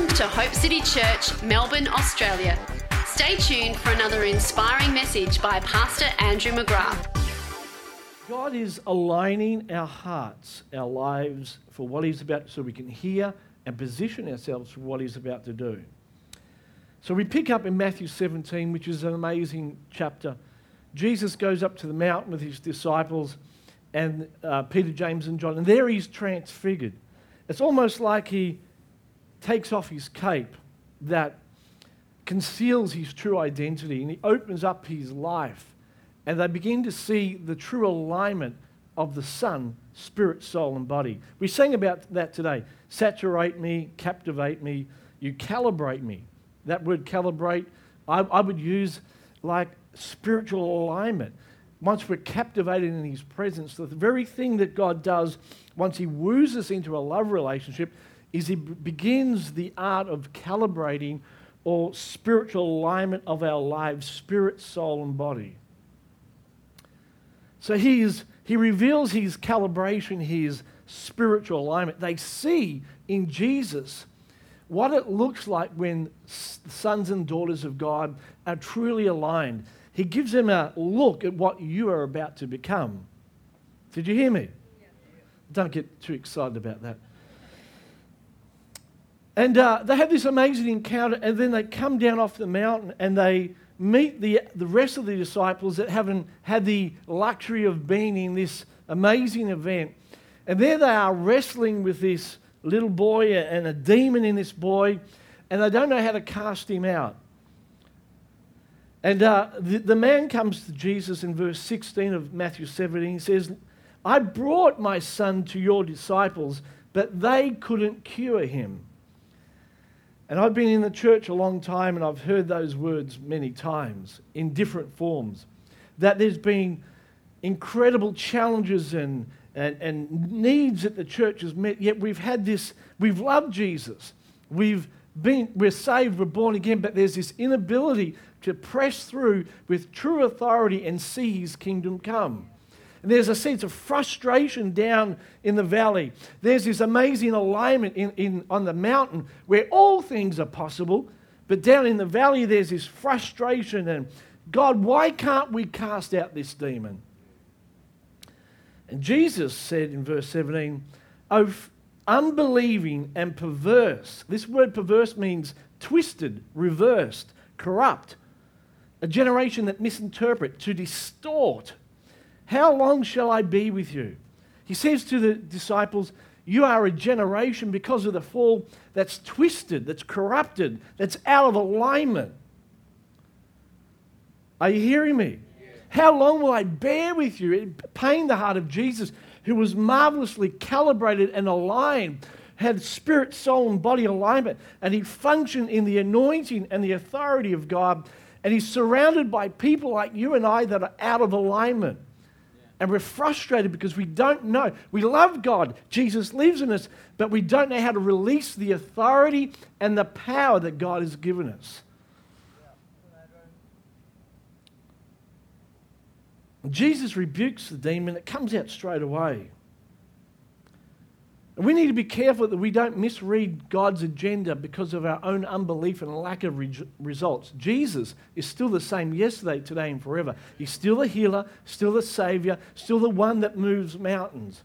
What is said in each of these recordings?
Welcome to Hope City Church, Melbourne, Australia. Stay tuned for another inspiring message by Pastor Andrew McGrath. God is aligning our hearts, our lives for what He's about, so we can hear and position ourselves for what He's about to do. So we pick up in Matthew 17, which is an amazing chapter. Jesus goes up to the mountain with his disciples and uh, Peter, James, and John, and there he's transfigured. It's almost like he takes off his cape that conceals his true identity and he opens up his life. And they begin to see the true alignment of the Son, spirit, soul, and body. We sang about that today. Saturate me, captivate me, you calibrate me. That word calibrate, I, I would use like spiritual alignment. Once we're captivated in His presence, the very thing that God does once He woos us into a love relationship is He begins the art of calibrating or spiritual alignment of our lives, spirit, soul, and body. So he, is, he reveals his calibration, his spiritual alignment. They see in Jesus what it looks like when sons and daughters of God are truly aligned. He gives them a look at what you are about to become. Did you hear me? Don't get too excited about that. And uh, they have this amazing encounter, and then they come down off the mountain and they meet the, the rest of the disciples that haven't had the luxury of being in this amazing event. And there they are wrestling with this little boy and a demon in this boy, and they don't know how to cast him out. And uh, the, the man comes to Jesus in verse 16 of Matthew 17. He says, I brought my son to your disciples, but they couldn't cure him. And I've been in the church a long time and I've heard those words many times in different forms. That there's been incredible challenges and, and, and needs that the church has met, yet we've had this, we've loved Jesus. We've been, we're saved, we're born again, but there's this inability to press through with true authority and see his kingdom come. And there's a sense of frustration down in the valley. There's this amazing alignment in, in, on the mountain where all things are possible. But down in the valley, there's this frustration and God, why can't we cast out this demon? And Jesus said in verse 17, Oh, unbelieving and perverse. This word perverse means twisted, reversed, corrupt. A generation that misinterpret, to distort how long shall I be with you? He says to the disciples, You are a generation because of the fall that's twisted, that's corrupted, that's out of alignment. Are you hearing me? How long will I bear with you? It pained the heart of Jesus, who was marvelously calibrated and aligned, had spirit, soul, and body alignment, and he functioned in the anointing and the authority of God. And he's surrounded by people like you and I that are out of alignment. And we're frustrated because we don't know. We love God. Jesus lives in us, but we don't know how to release the authority and the power that God has given us. Jesus rebukes the demon, it comes out straight away. And we need to be careful that we don't misread God's agenda because of our own unbelief and lack of re- results. Jesus is still the same yesterday, today, and forever. He's still the healer, still the Savior, still the one that moves mountains.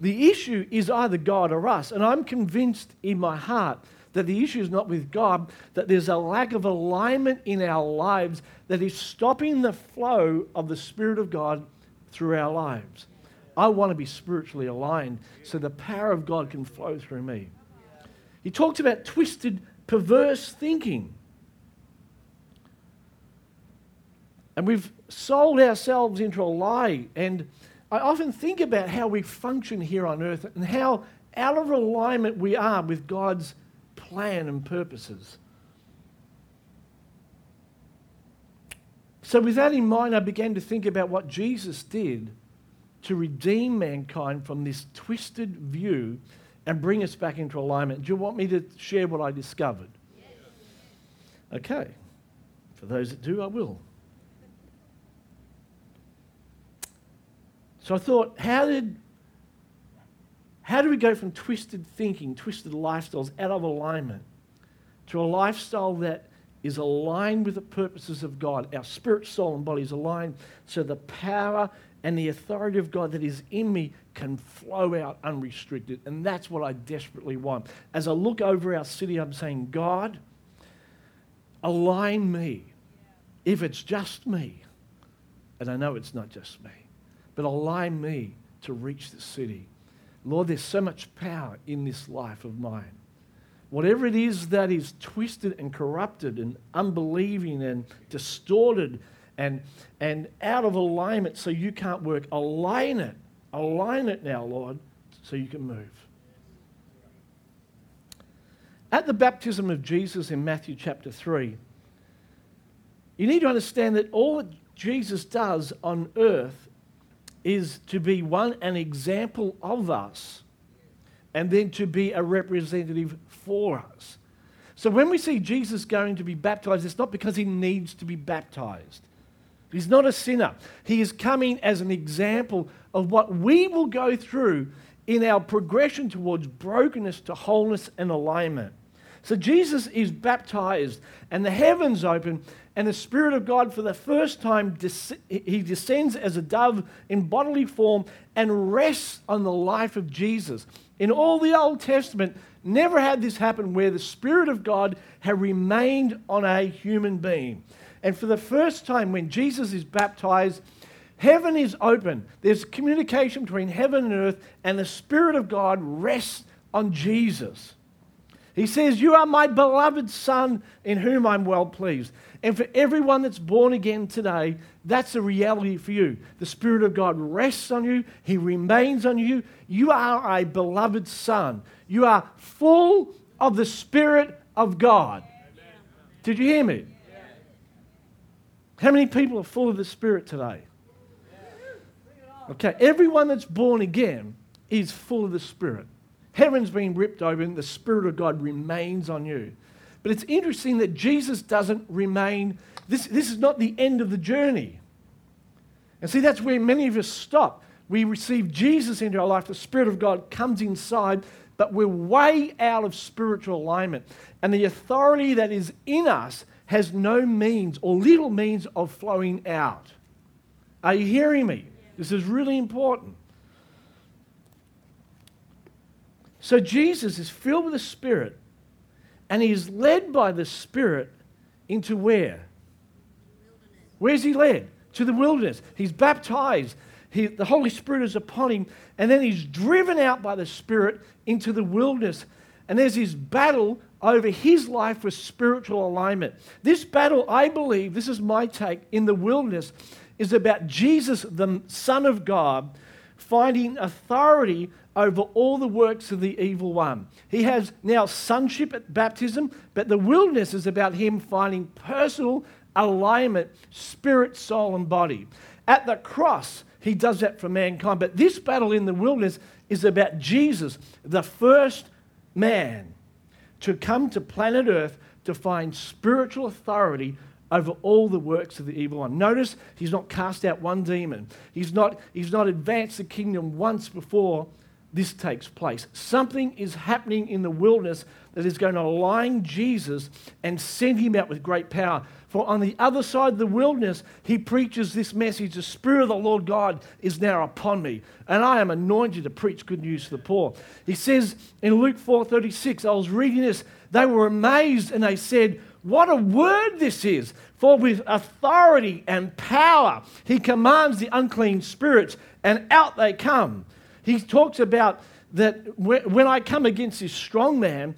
The issue is either God or us. And I'm convinced in my heart that the issue is not with God, that there's a lack of alignment in our lives that is stopping the flow of the Spirit of God through our lives. I want to be spiritually aligned so the power of God can flow through me. He talks about twisted, perverse thinking. And we've sold ourselves into a lie. And I often think about how we function here on earth and how out of alignment we are with God's plan and purposes. So, with that in mind, I began to think about what Jesus did to redeem mankind from this twisted view and bring us back into alignment. Do you want me to share what I discovered? Okay. For those that do, I will. So I thought, how did how do we go from twisted thinking, twisted lifestyles out of alignment to a lifestyle that is aligned with the purposes of God. Our spirit, soul, and body is aligned so the power and the authority of God that is in me can flow out unrestricted. And that's what I desperately want. As I look over our city, I'm saying, God, align me. If it's just me, and I know it's not just me, but align me to reach the city. Lord, there's so much power in this life of mine. Whatever it is that is twisted and corrupted and unbelieving and distorted and, and out of alignment so you can't work, align it. Align it now, Lord, so you can move. At the baptism of Jesus in Matthew chapter 3, you need to understand that all that Jesus does on earth is to be one, an example of us, and then to be a representative for us. So when we see Jesus going to be baptized, it's not because he needs to be baptized. He's not a sinner. He is coming as an example of what we will go through in our progression towards brokenness to wholeness and alignment. So Jesus is baptized, and the heavens open, and the Spirit of God, for the first time, he descends as a dove in bodily form and rests on the life of Jesus. In all the Old Testament, never had this happen where the Spirit of God had remained on a human being. And for the first time, when Jesus is baptized, heaven is open. There's communication between heaven and earth, and the Spirit of God rests on Jesus. He says, You are my beloved Son in whom I'm well pleased. And for everyone that's born again today, that's a reality for you. The Spirit of God rests on you, He remains on you. You are a beloved Son. You are full of the Spirit of God. Did you hear me? How many people are full of the Spirit today? Okay, everyone that's born again is full of the Spirit. Heaven's been ripped open, the Spirit of God remains on you. But it's interesting that Jesus doesn't remain, this, this is not the end of the journey. And see, that's where many of us stop. We receive Jesus into our life, the Spirit of God comes inside, but we're way out of spiritual alignment. And the authority that is in us has no means or little means of flowing out. Are you hearing me? This is really important. So Jesus is filled with the Spirit and he is led by the Spirit into where? Where's he led? To the wilderness. He's baptized. He, the Holy Spirit is upon him, and then he's driven out by the Spirit into the wilderness. And there's his battle over his life with spiritual alignment. This battle, I believe, this is my take, in the wilderness, is about Jesus, the Son of God, finding authority over all the works of the evil one. He has now sonship at baptism, but the wilderness is about him finding personal alignment, spirit, soul, and body. At the cross, he does that for mankind. But this battle in the wilderness is about Jesus, the first man to come to planet Earth to find spiritual authority over all the works of the evil one. Notice he's not cast out one demon. He's not, he's not advanced the kingdom once before this takes place. Something is happening in the wilderness that is going to align Jesus and send him out with great power. For on the other side of the wilderness, he preaches this message The Spirit of the Lord God is now upon me, and I am anointed to preach good news to the poor. He says in Luke 4:36, I was reading this, they were amazed and they said, What a word this is! For with authority and power he commands the unclean spirits, and out they come. He talks about that when I come against this strong man,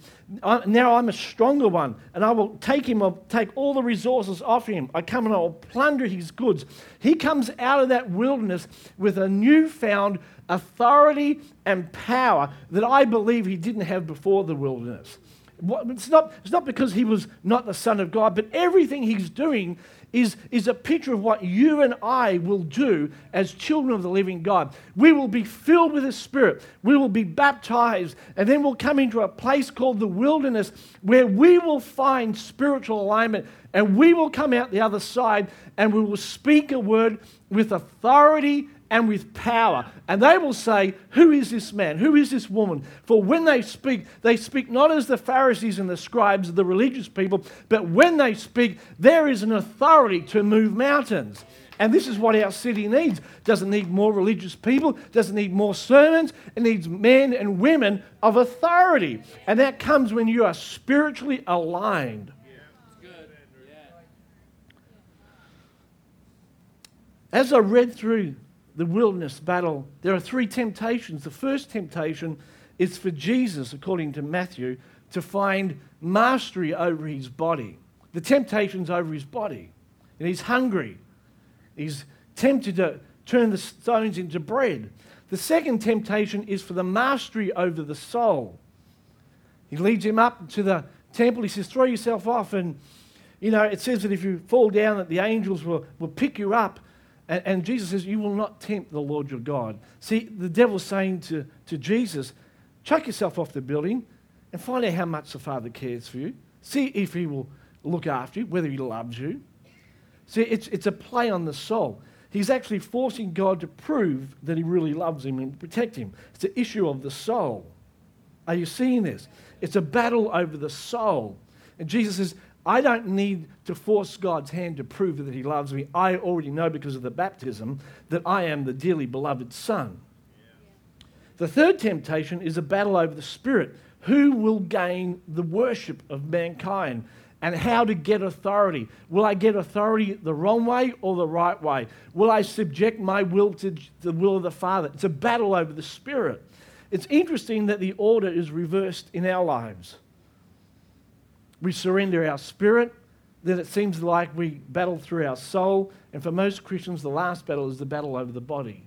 now I'm a stronger one, and I will take him, I'll take all the resources off him. I come and I'll plunder his goods. He comes out of that wilderness with a newfound authority and power that I believe he didn't have before the wilderness. It's not, it's not because he was not the Son of God, but everything he's doing is, is a picture of what you and I will do as children of the living God. We will be filled with the Spirit, we will be baptized, and then we'll come into a place called the wilderness where we will find spiritual alignment and we will come out the other side and we will speak a word with authority and with power. And they will say, Who is this man? Who is this woman? For when they speak, they speak not as the Pharisees and the scribes, the religious people, but when they speak, there is an authority to move mountains. And this is what our city needs. Doesn't need more religious people, doesn't need more sermons. It needs men and women of authority. And that comes when you are spiritually aligned. As I read through the wilderness battle, there are three temptations. The first temptation is for Jesus, according to Matthew, to find mastery over his body. The temptation's over his body. And he's hungry. He's tempted to turn the stones into bread. The second temptation is for the mastery over the soul. He leads him up to the temple. He says, Throw yourself off. And, you know, it says that if you fall down, that the angels will, will pick you up. And, and Jesus says, You will not tempt the Lord your God. See, the devil's saying to, to Jesus, Chuck yourself off the building and find out how much the Father cares for you. See if he will look after you, whether he loves you. See, it's, it's a play on the soul. He's actually forcing God to prove that he really loves him and protect him. It's an issue of the soul. Are you seeing this? It's a battle over the soul. And Jesus says, I don't need to force God's hand to prove that he loves me. I already know because of the baptism that I am the dearly beloved Son. The third temptation is a battle over the Spirit. Who will gain the worship of mankind? and how to get authority. Will I get authority the wrong way or the right way? Will I subject my will to the will of the Father? It's a battle over the Spirit. It's interesting that the order is reversed in our lives. We surrender our spirit, then it seems like we battle through our soul, and for most Christians, the last battle is the battle over the body.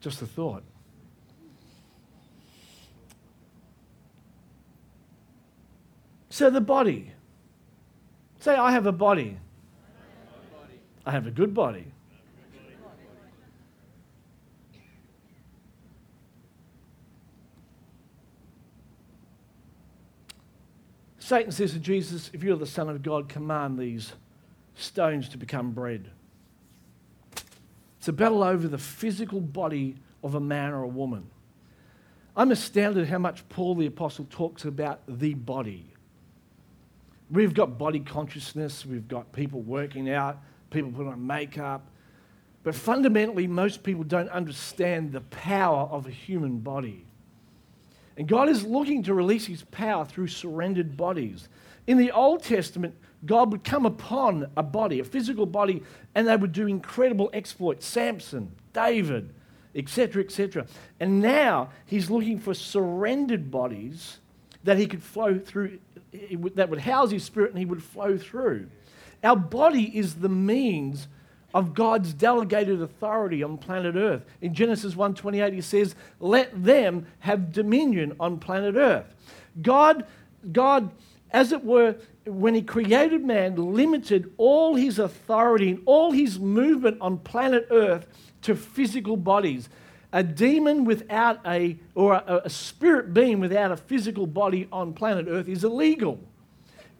Just a thought. So the body. Say, I have a body. I have a good body. Satan says to Jesus, If you're the Son of God, command these stones to become bread. It's a battle over the physical body of a man or a woman. I'm astounded how much Paul the Apostle talks about the body. We've got body consciousness, we've got people working out, people putting on makeup, but fundamentally, most people don't understand the power of a human body. And God is looking to release his power through surrendered bodies. In the Old Testament, God would come upon a body, a physical body, and they would do incredible exploits. Samson, David, etc., etc. And now he's looking for surrendered bodies that he could flow through, that would house his spirit and he would flow through. Our body is the means of God's delegated authority on planet Earth. In Genesis 1:28 he says, "Let them have dominion on planet Earth." God God as it were when he created man, limited all his authority and all his movement on planet Earth to physical bodies. A demon without a, or a, a spirit being without a physical body on planet Earth is illegal.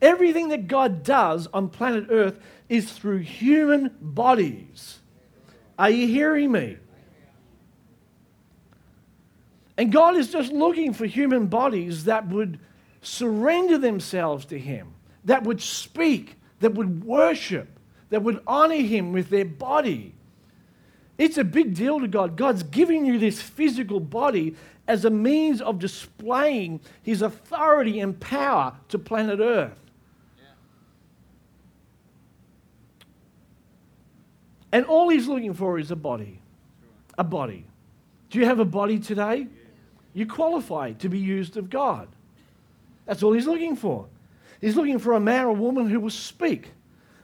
Everything that God does on planet Earth is through human bodies. Are you hearing me? And God is just looking for human bodies that would surrender themselves to Him that would speak, that would worship, that would honor Him with their body. It's a big deal to God. God's giving you this physical body as a means of displaying His authority and power to planet Earth. And all He's looking for is a body. A body. Do you have a body today? You qualify to be used of God. That's all He's looking for. He's looking for a man or woman who will speak.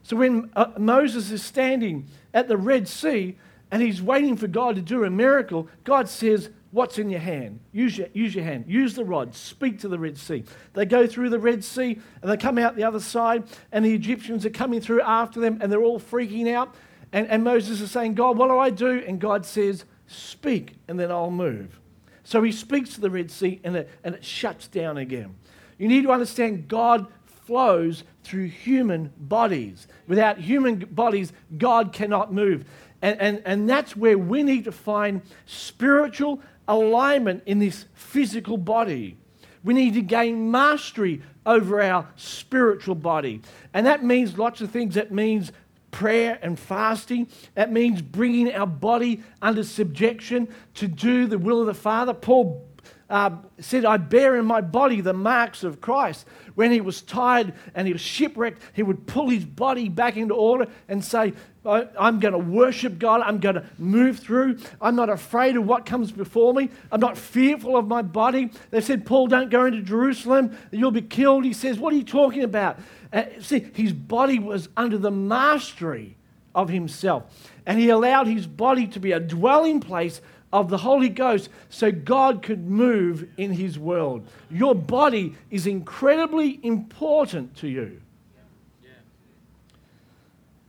So when uh, Moses is standing at the Red Sea and he's waiting for God to do a miracle, God says, What's in your hand? Use your, use your hand. Use the rod. Speak to the Red Sea. They go through the Red Sea and they come out the other side, and the Egyptians are coming through after them and they're all freaking out. And, and Moses is saying, God, what do I do? And God says, Speak, and then I'll move. So he speaks to the Red Sea and it, and it shuts down again. You need to understand God flows through human bodies. Without human bodies, God cannot move. And, and, and that's where we need to find spiritual alignment in this physical body. We need to gain mastery over our spiritual body. And that means lots of things. That means prayer and fasting. That means bringing our body under subjection to do the will of the Father. Paul uh, said, I bear in my body the marks of Christ. When he was tired and he was shipwrecked, he would pull his body back into order and say, I'm going to worship God. I'm going to move through. I'm not afraid of what comes before me. I'm not fearful of my body. They said, Paul, don't go into Jerusalem. You'll be killed. He says, What are you talking about? Uh, see, his body was under the mastery of himself. And he allowed his body to be a dwelling place of the Holy Ghost so God could move in his world. Your body is incredibly important to you.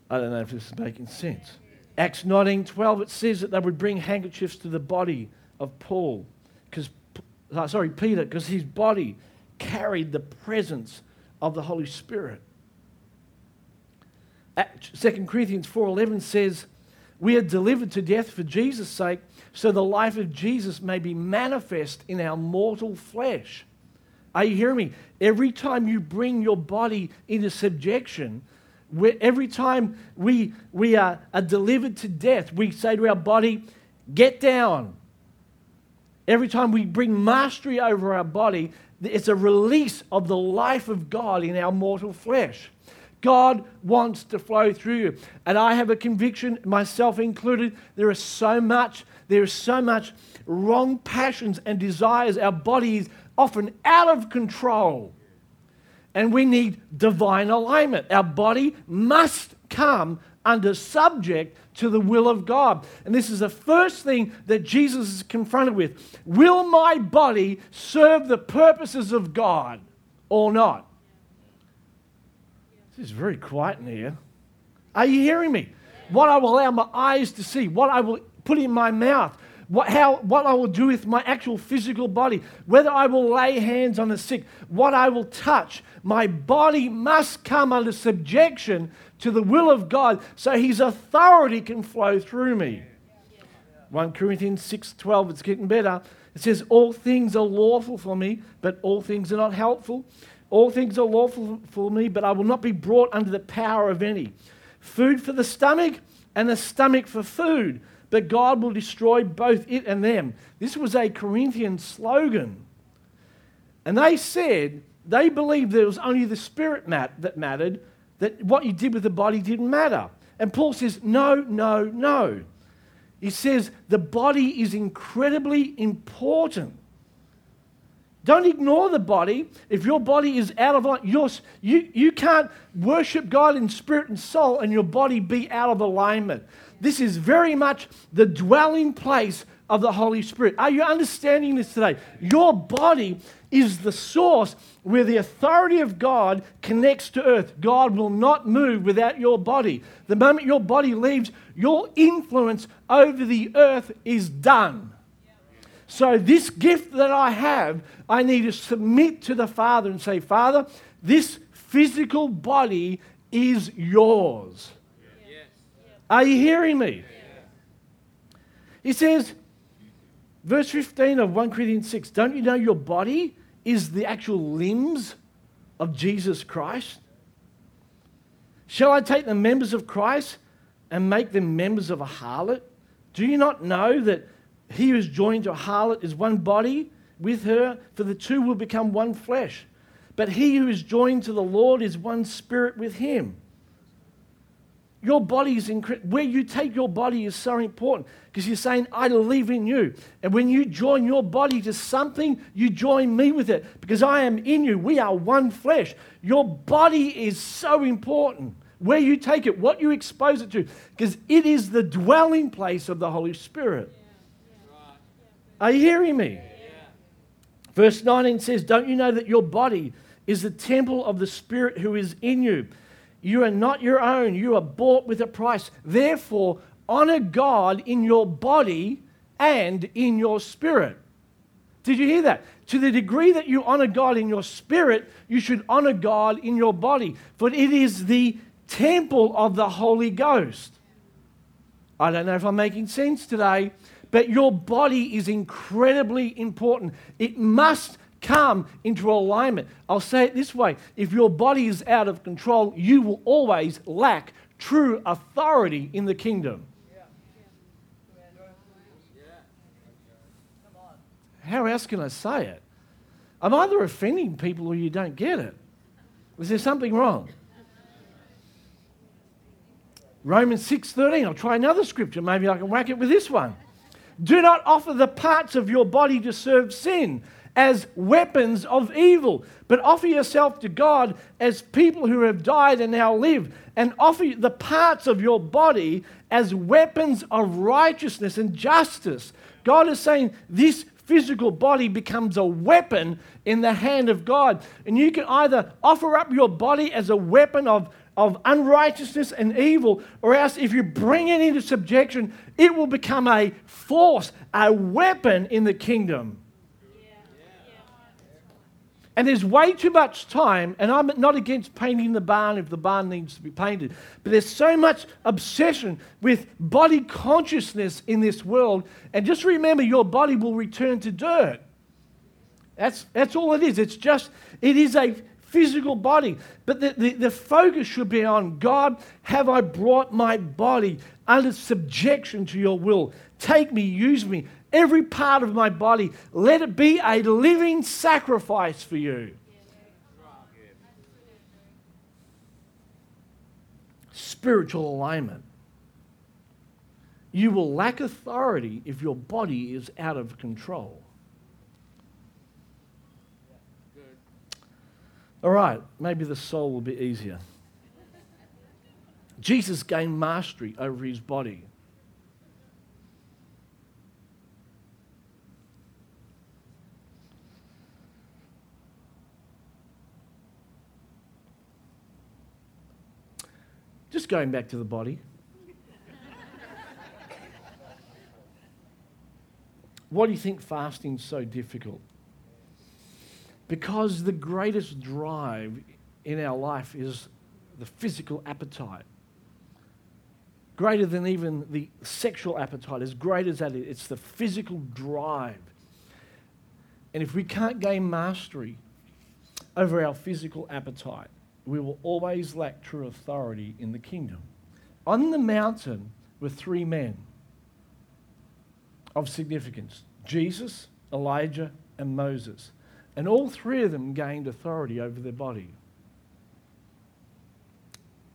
I don't know if this is making sense. Acts 19 12, it says that they would bring handkerchiefs to the body of Paul, because, uh, sorry, Peter, because his body carried the presence of the Holy Spirit. 2 Corinthians 4:11 says, "We are delivered to death for Jesus' sake, so the life of Jesus may be manifest in our mortal flesh." Are you hearing me? Every time you bring your body into subjection, every time we, we are, are delivered to death, we say to our body, Get down. Every time we bring mastery over our body, it's a release of the life of God in our mortal flesh. God wants to flow through you. And I have a conviction, myself included, there is so much, there is so much wrong passions and desires. Our body is often out of control and we need divine alignment. Our body must come under subject to the will of God. And this is the first thing that Jesus is confronted with. Will my body serve the purposes of God or not? This is very quiet in here. Are you hearing me? What I will allow my eyes to see, what I will put in my mouth, what, how, what I will do with my actual physical body, whether I will lay hands on the sick, what I will touch. My body must come under subjection to the will of God so his authority can flow through me. 1 Corinthians 6:12 it's getting better. It says all things are lawful for me, but all things are not helpful. All things are lawful for me, but I will not be brought under the power of any. Food for the stomach and the stomach for food but God will destroy both it and them. This was a Corinthian slogan. And they said they believed it was only the spirit mat- that mattered, that what you did with the body didn't matter. And Paul says, no, no, no. He says the body is incredibly important. Don't ignore the body. If your body is out of line, you you can't worship God in spirit and soul and your body be out of alignment. This is very much the dwelling place of the Holy Spirit. Are you understanding this today? Your body is the source where the authority of God connects to earth. God will not move without your body. The moment your body leaves, your influence over the earth is done. So, this gift that I have, I need to submit to the Father and say, Father, this physical body is yours. Are you hearing me? He says, verse 15 of 1 Corinthians 6 Don't you know your body is the actual limbs of Jesus Christ? Shall I take the members of Christ and make them members of a harlot? Do you not know that he who is joined to a harlot is one body with her, for the two will become one flesh? But he who is joined to the Lord is one spirit with him. Your body is. Where you take your body is so important because you're saying, I live in you. And when you join your body to something, you join me with it because I am in you. We are one flesh. Your body is so important. Where you take it, what you expose it to, because it is the dwelling place of the Holy Spirit. Are you hearing me? Verse 19 says, Don't you know that your body is the temple of the Spirit who is in you? You are not your own. You are bought with a price. Therefore, honor God in your body and in your spirit. Did you hear that? To the degree that you honor God in your spirit, you should honor God in your body, for it is the temple of the Holy Ghost. I don't know if I'm making sense today, but your body is incredibly important. It must come into alignment. I'll say it this way if your body is out of control, you will always lack true authority in the kingdom. How else can I say it? I'm either offending people or you don't get it. Is there something wrong? Romans 6:13. I'll try another scripture. Maybe I can whack it with this one. Do not offer the parts of your body to serve sin as weapons of evil, but offer yourself to God as people who have died and now live, and offer the parts of your body as weapons of righteousness and justice. God is saying this physical body becomes a weapon in the hand of God. And you can either offer up your body as a weapon of, of unrighteousness and evil, or else if you bring it into subjection, it will become a force, a weapon in the kingdom. And there's way too much time, and I'm not against painting the barn if the barn needs to be painted, but there's so much obsession with body consciousness in this world. And just remember, your body will return to dirt. That's, that's all it is. It's just, it is a physical body. But the, the, the focus should be on God, have I brought my body under subjection to your will? Take me, use me every part of my body. Let it be a living sacrifice for you. Spiritual alignment. You will lack authority if your body is out of control. All right, maybe the soul will be easier. Jesus gained mastery over his body. Just going back to the body. Why do you think fasting's so difficult? Because the greatest drive in our life is the physical appetite. Greater than even the sexual appetite, as great as that is, it's the physical drive. And if we can't gain mastery over our physical appetite, we will always lack true authority in the kingdom. On the mountain were three men of significance Jesus, Elijah, and Moses. And all three of them gained authority over their body.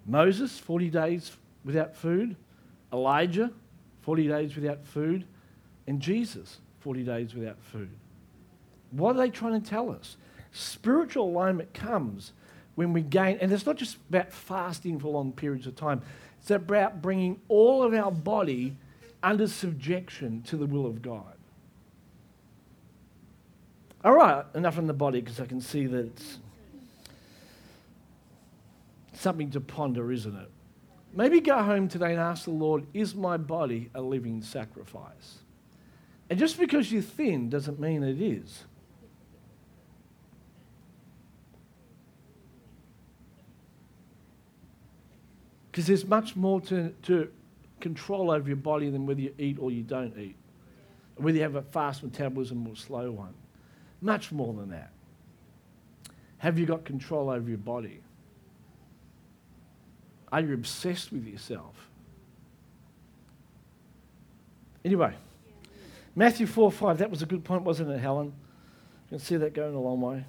Moses, 40 days without food. Elijah, 40 days without food. And Jesus, 40 days without food. What are they trying to tell us? Spiritual alignment comes when we gain, and it's not just about fasting for long periods of time, it's about bringing all of our body under subjection to the will of God. All right, enough on the body because I can see that it's something to ponder, isn't it? Maybe go home today and ask the Lord, is my body a living sacrifice? And just because you're thin doesn't mean it is. Because there's much more to, to control over your body than whether you eat or you don't eat, whether you have a fast metabolism or slow one. Much more than that. Have you got control over your body? Are you obsessed with yourself? Anyway, Matthew 4 5, that was a good point, wasn't it, Helen? You can see that going a long way.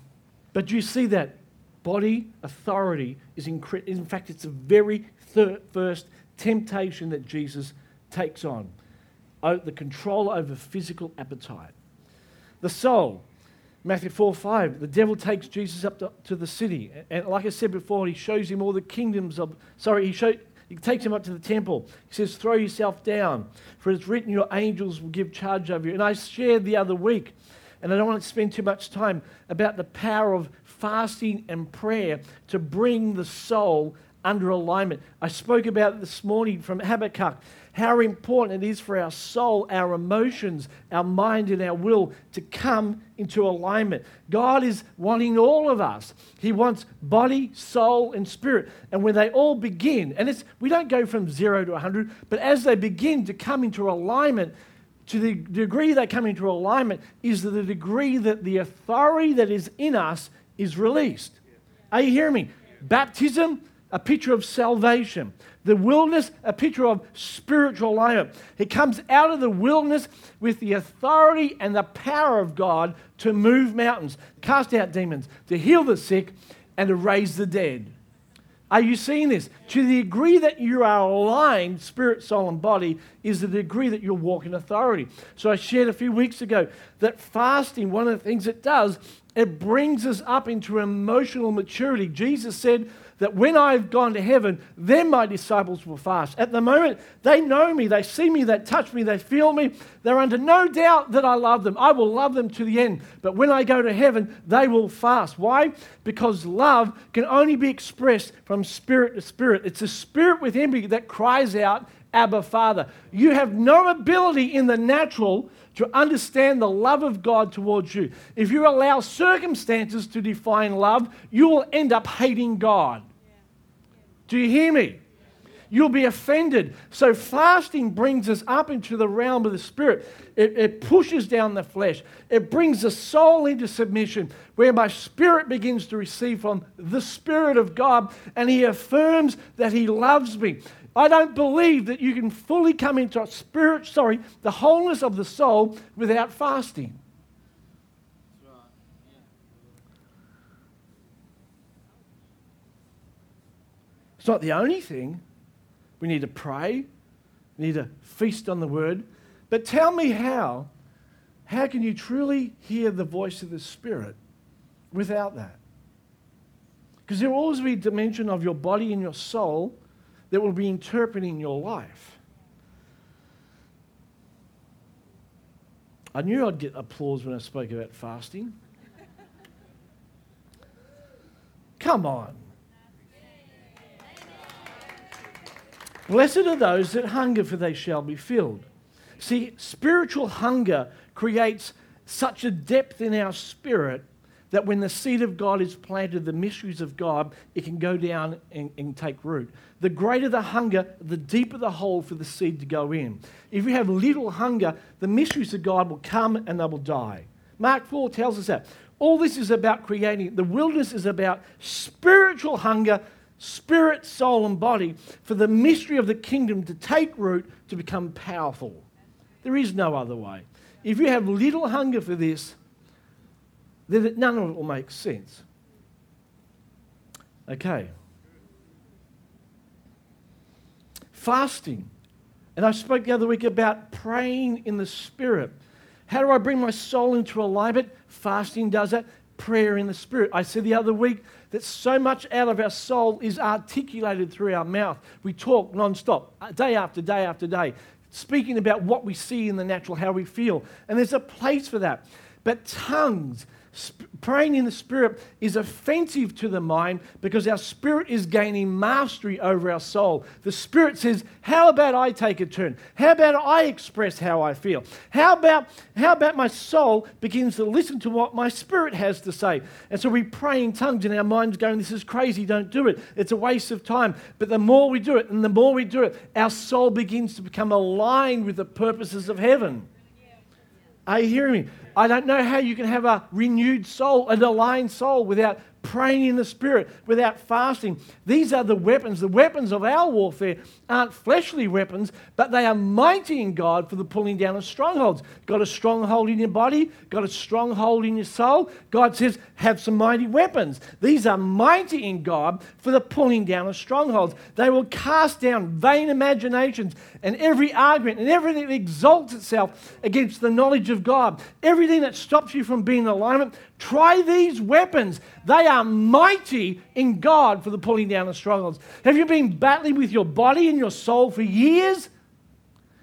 But do you see that body authority is incre- in fact it's the very thir- first temptation that jesus takes on oh, the control over physical appetite the soul matthew 4 5 the devil takes jesus up to, to the city and like i said before he shows him all the kingdoms of sorry he showed he takes him up to the temple. He says, Throw yourself down, for it's written, Your angels will give charge over you. And I shared the other week, and I don't want to spend too much time about the power of fasting and prayer to bring the soul under alignment. I spoke about this morning from Habakkuk how important it is for our soul, our emotions, our mind, and our will to come into alignment. God is wanting all of us. He wants body, soul, and spirit. And when they all begin, and it's, we don't go from zero to 100, but as they begin to come into alignment, to the degree they come into alignment is the degree that the authority that is in us is released. Are you hearing me? Baptism, a picture of salvation. The wilderness, a picture of spiritual life. He comes out of the wilderness with the authority and the power of God to move mountains, cast out demons, to heal the sick, and to raise the dead. Are you seeing this? To the degree that you are aligned, spirit, soul, and body, is the degree that you'll walk in authority. So I shared a few weeks ago that fasting, one of the things it does, it brings us up into emotional maturity. Jesus said, that when I've gone to heaven, then my disciples will fast. At the moment, they know me, they see me, they touch me, they feel me. They're under no doubt that I love them. I will love them to the end. But when I go to heaven, they will fast. Why? Because love can only be expressed from spirit to spirit. It's the spirit within me that cries out, Abba, Father. You have no ability in the natural to understand the love of God towards you. If you allow circumstances to define love, you will end up hating God. Do you hear me? You'll be offended. So, fasting brings us up into the realm of the spirit. It, it, pushes down the flesh. It brings the soul into submission, where my spirit begins to receive from the Spirit of God, and He affirms that He loves me. I don't believe that you can fully come into a spirit, sorry, the wholeness of the soul without fasting. It's not the only thing. We need to pray, we need to feast on the word. But tell me how. How can you truly hear the voice of the Spirit without that? Because there will always be a dimension of your body and your soul that will be interpreting your life. I knew I'd get applause when I spoke about fasting. Come on. Blessed are those that hunger, for they shall be filled. See, spiritual hunger creates such a depth in our spirit that when the seed of God is planted, the mysteries of God, it can go down and, and, take root. The greater the hunger, the deeper the hole for the seed to go in. If you have little hunger, the mysteries of God will come and they will die. Mark 4 tells us that. All this is about creating, the wilderness is about spiritual hunger, spirit, soul, and body, for the mystery of the kingdom to take root, to become powerful. There is no other way. If you have little hunger for this, then none of it will make sense. Okay. Fasting. And I spoke the other week about praying in the Spirit. How do I bring my soul into alignment? Fasting does that. Prayer in the Spirit. I said the other week that so much out of our soul is articulated through our mouth. We talk non-stop, uh, day after day after day, speaking about what we see in the natural, how we feel. And there's a place for that. But tongues, praying in the Spirit is offensive to the mind because our spirit is gaining mastery over our soul. The Spirit says, How about I take a turn? How about I express how I feel? How about, how about my soul begins to listen to what my spirit has to say? And so we pray in tongues, and our mind's going, This is crazy, don't do it. It's a waste of time. But the more we do it, and the more we do it, our soul begins to become aligned with the purposes of heaven. Are you hearing me? I don't know how you can have a renewed soul, an aligned soul, without praying in the Spirit, without fasting. These are the weapons. The weapons of our warfare aren't fleshly weapons, but they are mighty in God for the pulling down of strongholds. Got a stronghold in your body, got a stronghold in your soul. God says, have some mighty weapons. These are mighty in God for the pulling down of strongholds. They will cast down vain imaginations and every argument and everything that exalts itself against the knowledge of God. Everything that stops you from being in alignment Try these weapons. They are mighty in God for the pulling down of strongholds. Have you been battling with your body and your soul for years?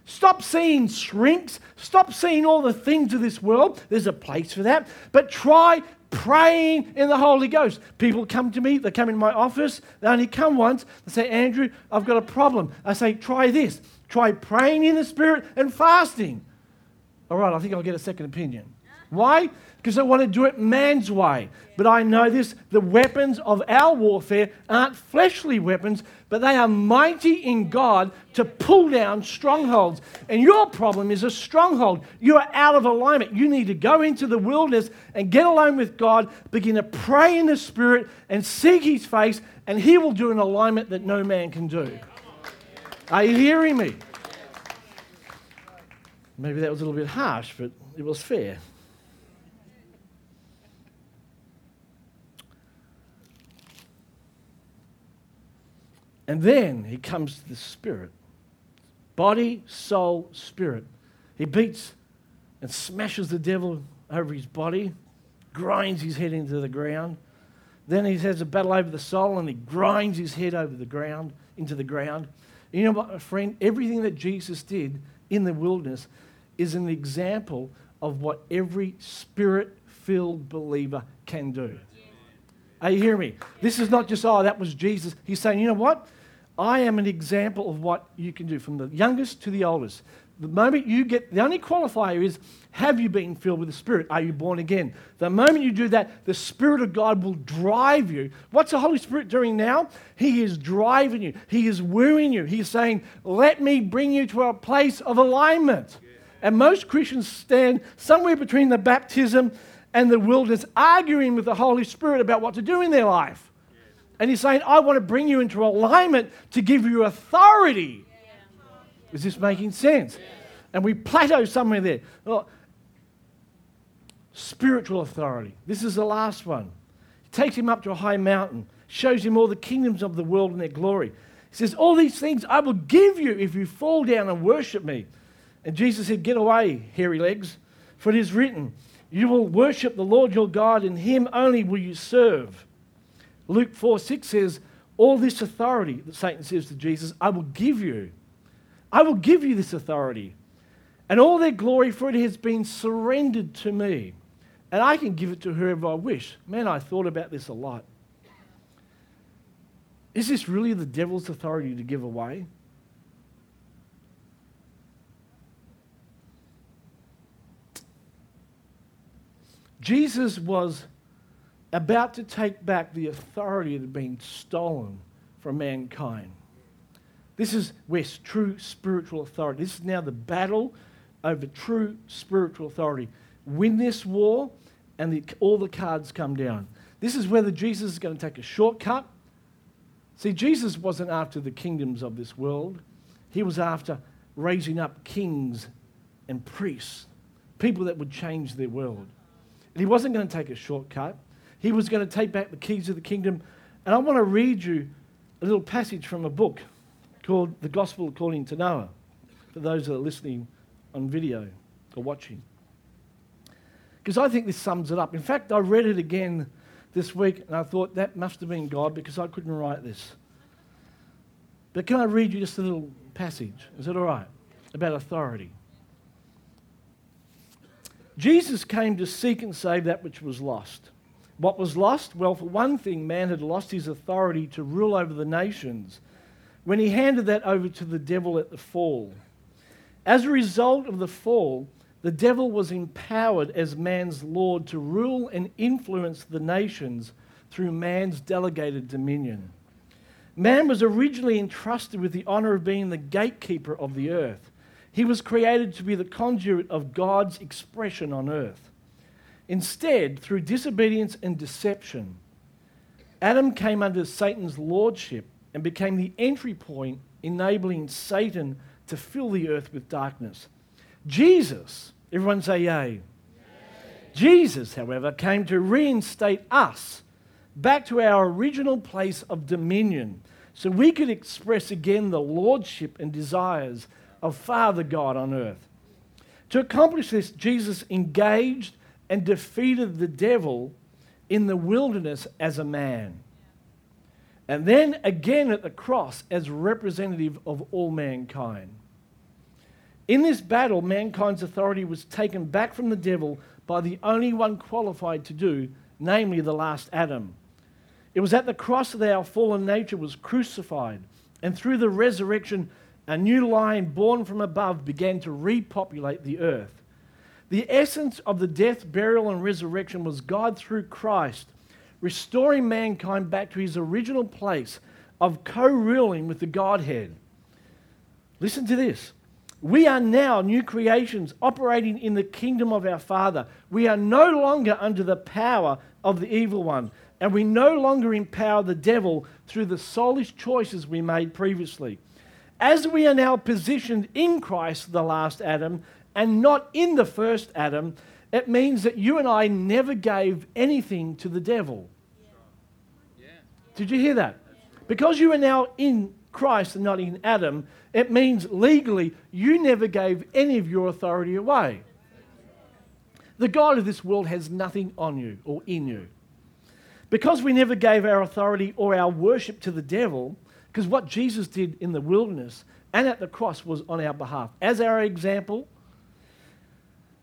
Stop seeing shrinks. Stop seeing all the things of this world. There's a place for that. But try praying in the Holy Ghost. People come to me, they come in my office, they only come once. They say, Andrew, I've got a problem. I say, try this. Try praying in the Spirit and fasting. All right, I think I'll get a second opinion. Why? Because I want to do it man's way. But I know this the weapons of our warfare aren't fleshly weapons, but they are mighty in God to pull down strongholds. And your problem is a stronghold. You are out of alignment. You need to go into the wilderness and get alone with God, begin to pray in the Spirit and seek His face, and He will do an alignment that no man can do. Are you hearing me? Maybe that was a little bit harsh, but it was fair. And then he comes to the spirit body, soul, spirit. He beats and smashes the devil over his body, grinds his head into the ground. Then he has a battle over the soul and he grinds his head over the ground, into the ground. You know what, my friend? Everything that Jesus did in the wilderness is an example of what every spirit filled believer can do. Are you hearing me? This is not just, oh, that was Jesus. He's saying, you know what? I am an example of what you can do from the youngest to the oldest. The moment you get, the only qualifier is, have you been filled with the Spirit? Are you born again? The moment you do that, the Spirit of God will drive you. What's the Holy Spirit doing now? He is driving you, He is wooing you. He's saying, Let me bring you to a place of alignment. And most Christians stand somewhere between the baptism and the wilderness, arguing with the Holy Spirit about what to do in their life. And he's saying, I want to bring you into alignment to give you authority. Is this making sense? And we plateau somewhere there. Well, spiritual authority. This is the last one. He takes him up to a high mountain, shows him all the kingdoms of the world and their glory. He says, All these things I will give you if you fall down and worship me. And Jesus said, Get away, hairy legs, for it is written, You will worship the Lord your God, and him only will you serve. Luke 4 6 says, All this authority that Satan says to Jesus, I will give you. I will give you this authority. And all their glory for it has been surrendered to me. And I can give it to whoever I wish. Man, I thought about this a lot. Is this really the devil's authority to give away? Jesus was about to take back the authority that had been stolen from mankind. This is where true spiritual authority. This is now the battle over true spiritual authority. Win this war, and the, all the cards come down. This is whether Jesus is going to take a shortcut. See, Jesus wasn't after the kingdoms of this world, he was after raising up kings and priests, people that would change their world. And he wasn't going to take a shortcut. He was going to take back the keys of the kingdom. And I want to read you a little passage from a book called The Gospel According to Noah, for those that are listening on video or watching. Because I think this sums it up. In fact, I read it again this week and I thought that must have been God because I couldn't write this. But can I read you just a little passage? Is it all right? About authority. Jesus came to seek and save that which was lost. What was lost? Well, for one thing, man had lost his authority to rule over the nations when he handed that over to the devil at the fall. As a result of the fall, the devil was empowered as man's Lord to rule and influence the nations through man's delegated dominion. Man was originally entrusted with the honor of being the gatekeeper of the earth. He was created to be the conduit of God's expression on earth. Instead, through disobedience and deception, Adam came under Satan's lordship and became the entry point, enabling Satan to fill the earth with darkness. Jesus, everyone say yay. yay. Jesus, however, came to reinstate us back to our original place of dominion so we could express again the lordship and desires of Father God on earth. To accomplish this, Jesus engaged and defeated the devil in the wilderness as a man. And then again at the cross as representative of all mankind. In this battle, mankind's authority was taken back from the devil by the only one qualified to do, namely the last Adam. It was at the cross that our fallen nature was crucified, and through the resurrection, a new line born from above began to repopulate the earth. The essence of the death, burial, and resurrection was God through Christ, restoring mankind back to his original place of co ruling with the Godhead. Listen to this. We are now new creations operating in the kingdom of our Father. We are no longer under the power of the evil one, and we no longer empower the devil through the soulish choices we made previously. As we are now positioned in Christ, the last Adam, and not in the first Adam, it means that you and I never gave anything to the devil. Did you hear that? Because you are now in Christ and not in Adam, it means legally you never gave any of your authority away. The God of this world has nothing on you or in you. Because we never gave our authority or our worship to the devil, because what Jesus did in the wilderness and at the cross was on our behalf. As our example,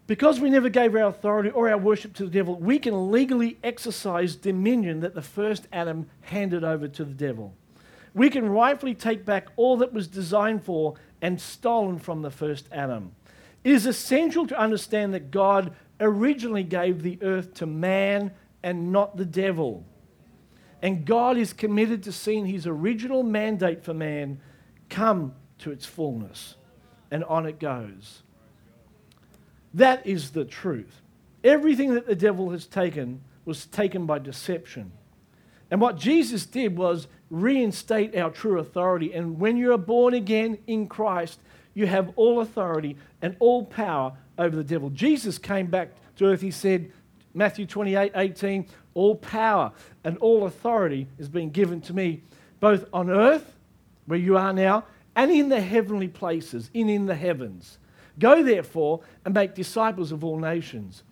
because we never gave our authority or our worship to the devil, we can legally exercise dominion that the first Adam handed over to the devil. We can rightfully take back all that was designed for and stolen from the first Adam. It is essential to understand that God originally gave the earth to man and not the devil. And God is committed to seeing his original mandate for man come to its fullness. And on it goes. That is the truth. Everything that the devil has taken was taken by deception. And what Jesus did was reinstate our true authority. And when you are born again in Christ, you have all authority and all power over the devil. Jesus came back to earth. He said, Matthew 28 18, all power and all authority is being given to me, both on earth, where you are now, and in the heavenly places, in, in the heavens. Go therefore and make disciples of all nations.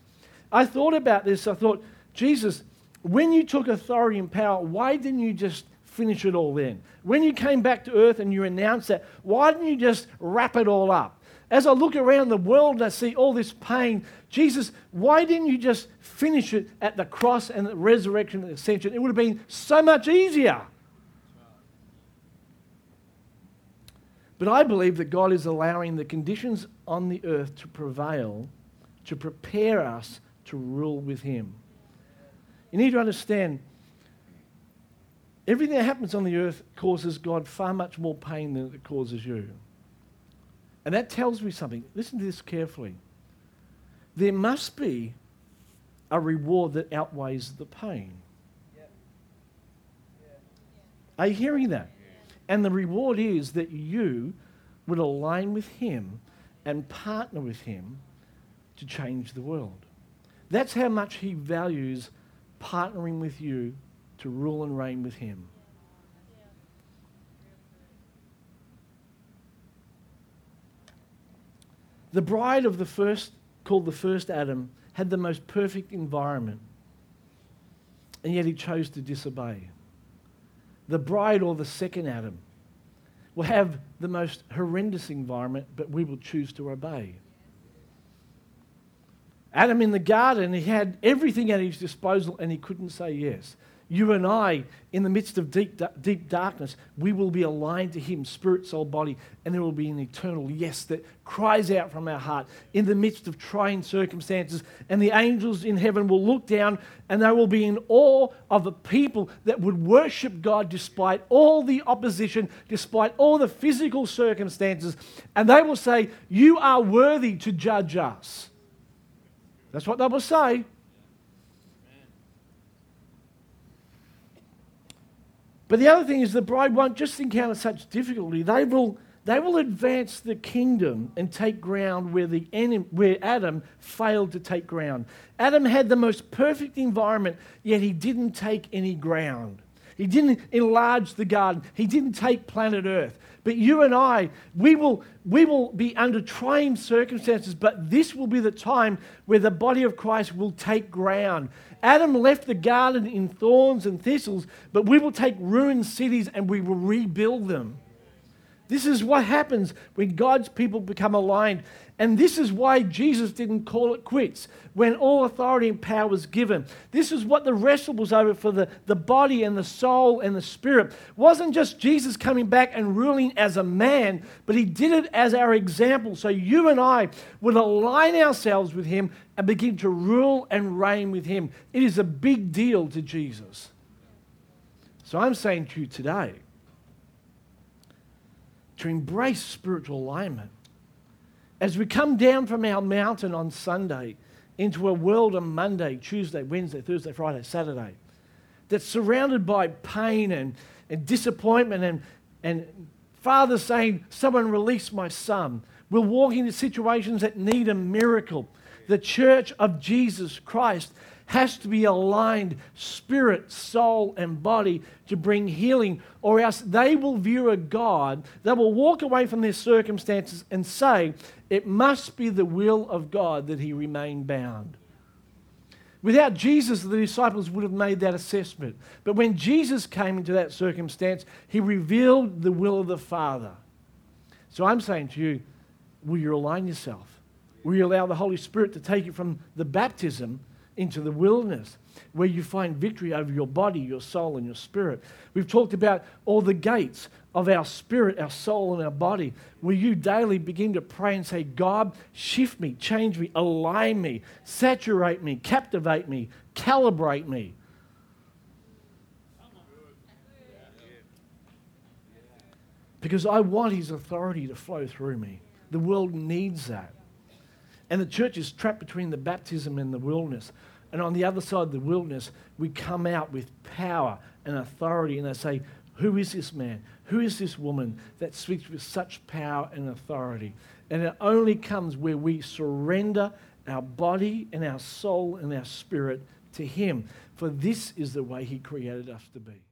I thought about this. I thought, Jesus, when you took authority and power, why didn't you just finish it all then? When you came back to earth and you announced that, why didn't you just wrap it all up? As I look around the world and I see all this pain, Jesus, why didn't you just finish it at the cross and the resurrection and ascension? It would have been so much easier. But I believe that God is allowing the conditions on the earth to prevail to prepare us to rule with Him. You need to understand everything that happens on the earth causes God far much more pain than it causes you. And that tells me something. Listen to this carefully. There must be a reward that outweighs the pain. Are you hearing that? And the reward is that you would align with Him and partner with Him to change the world. That's how much He values partnering with you to rule and reign with Him. The bride of the first, called the first Adam, had the most perfect environment, and yet he chose to disobey. The bride, or the second Adam, will have the most horrendous environment, but we will choose to obey. Adam in the garden, he had everything at his disposal and he couldn't say yes. You and I, in the midst of deep, deep darkness, we will be aligned to Him, spirit, soul, body, and there will be an eternal yes that cries out from our heart in the midst of trying circumstances. And the angels in heaven will look down and they will be in awe of the people that would worship God despite all the opposition, despite all the physical circumstances. And they will say, You are worthy to judge us. That's what they will say. But the other thing is the bride won't just encounter such difficulty. They will, they will advance the kingdom and take ground where, the enemy, where Adam failed to take ground. Adam had the most perfect environment, yet he didn't take any ground. He didn't enlarge the garden. He didn't take planet Earth. But you and I, we will, we will be under trying circumstances, but this will be the time where the body of Christ will take ground. Adam left the garden in thorns and thistles, but we will take ruined cities and we will rebuild them. This is what happens when God's people become aligned. And this is why Jesus didn't call it quits when all authority and power was given. This is what the wrestle was over for the, the body and the soul and the spirit. It wasn't just Jesus coming back and ruling as a man, but he did it as our example. So you and I would align ourselves with him and begin to rule and reign with him. It is a big deal to Jesus. So I'm saying to you today, to embrace spiritual alignment. As we come down from our mountain on Sunday into a world on Monday, Tuesday, Wednesday, Thursday, Friday, Saturday, that's surrounded by pain and, and disappointment and, and father saying, Someone release my son. We're walking into situations that need a miracle. The church of Jesus Christ has to be aligned spirit, soul, and body to bring healing, or else they will view a God, they will walk away from their circumstances and say, It must be the will of God that he remain bound. Without Jesus, the disciples would have made that assessment. But when Jesus came into that circumstance, he revealed the will of the Father. So I'm saying to you, will you align yourself? Will you allow the Holy Spirit to take you from the baptism into the wilderness where you find victory over your body, your soul, and your spirit. We've talked about all the gates of our spirit, our soul, and our body, where you daily begin to pray and say, God, shift me, change me, align me, saturate me, captivate me, calibrate me. Because I want His authority to flow through me. The world needs that. And the church is trapped between the baptism and the wilderness. And on the other side of the wilderness, we come out with power and authority, and they say, Who is this man? Who is this woman that speaks with such power and authority? And it only comes where we surrender our body and our soul and our spirit to Him. For this is the way He created us to be.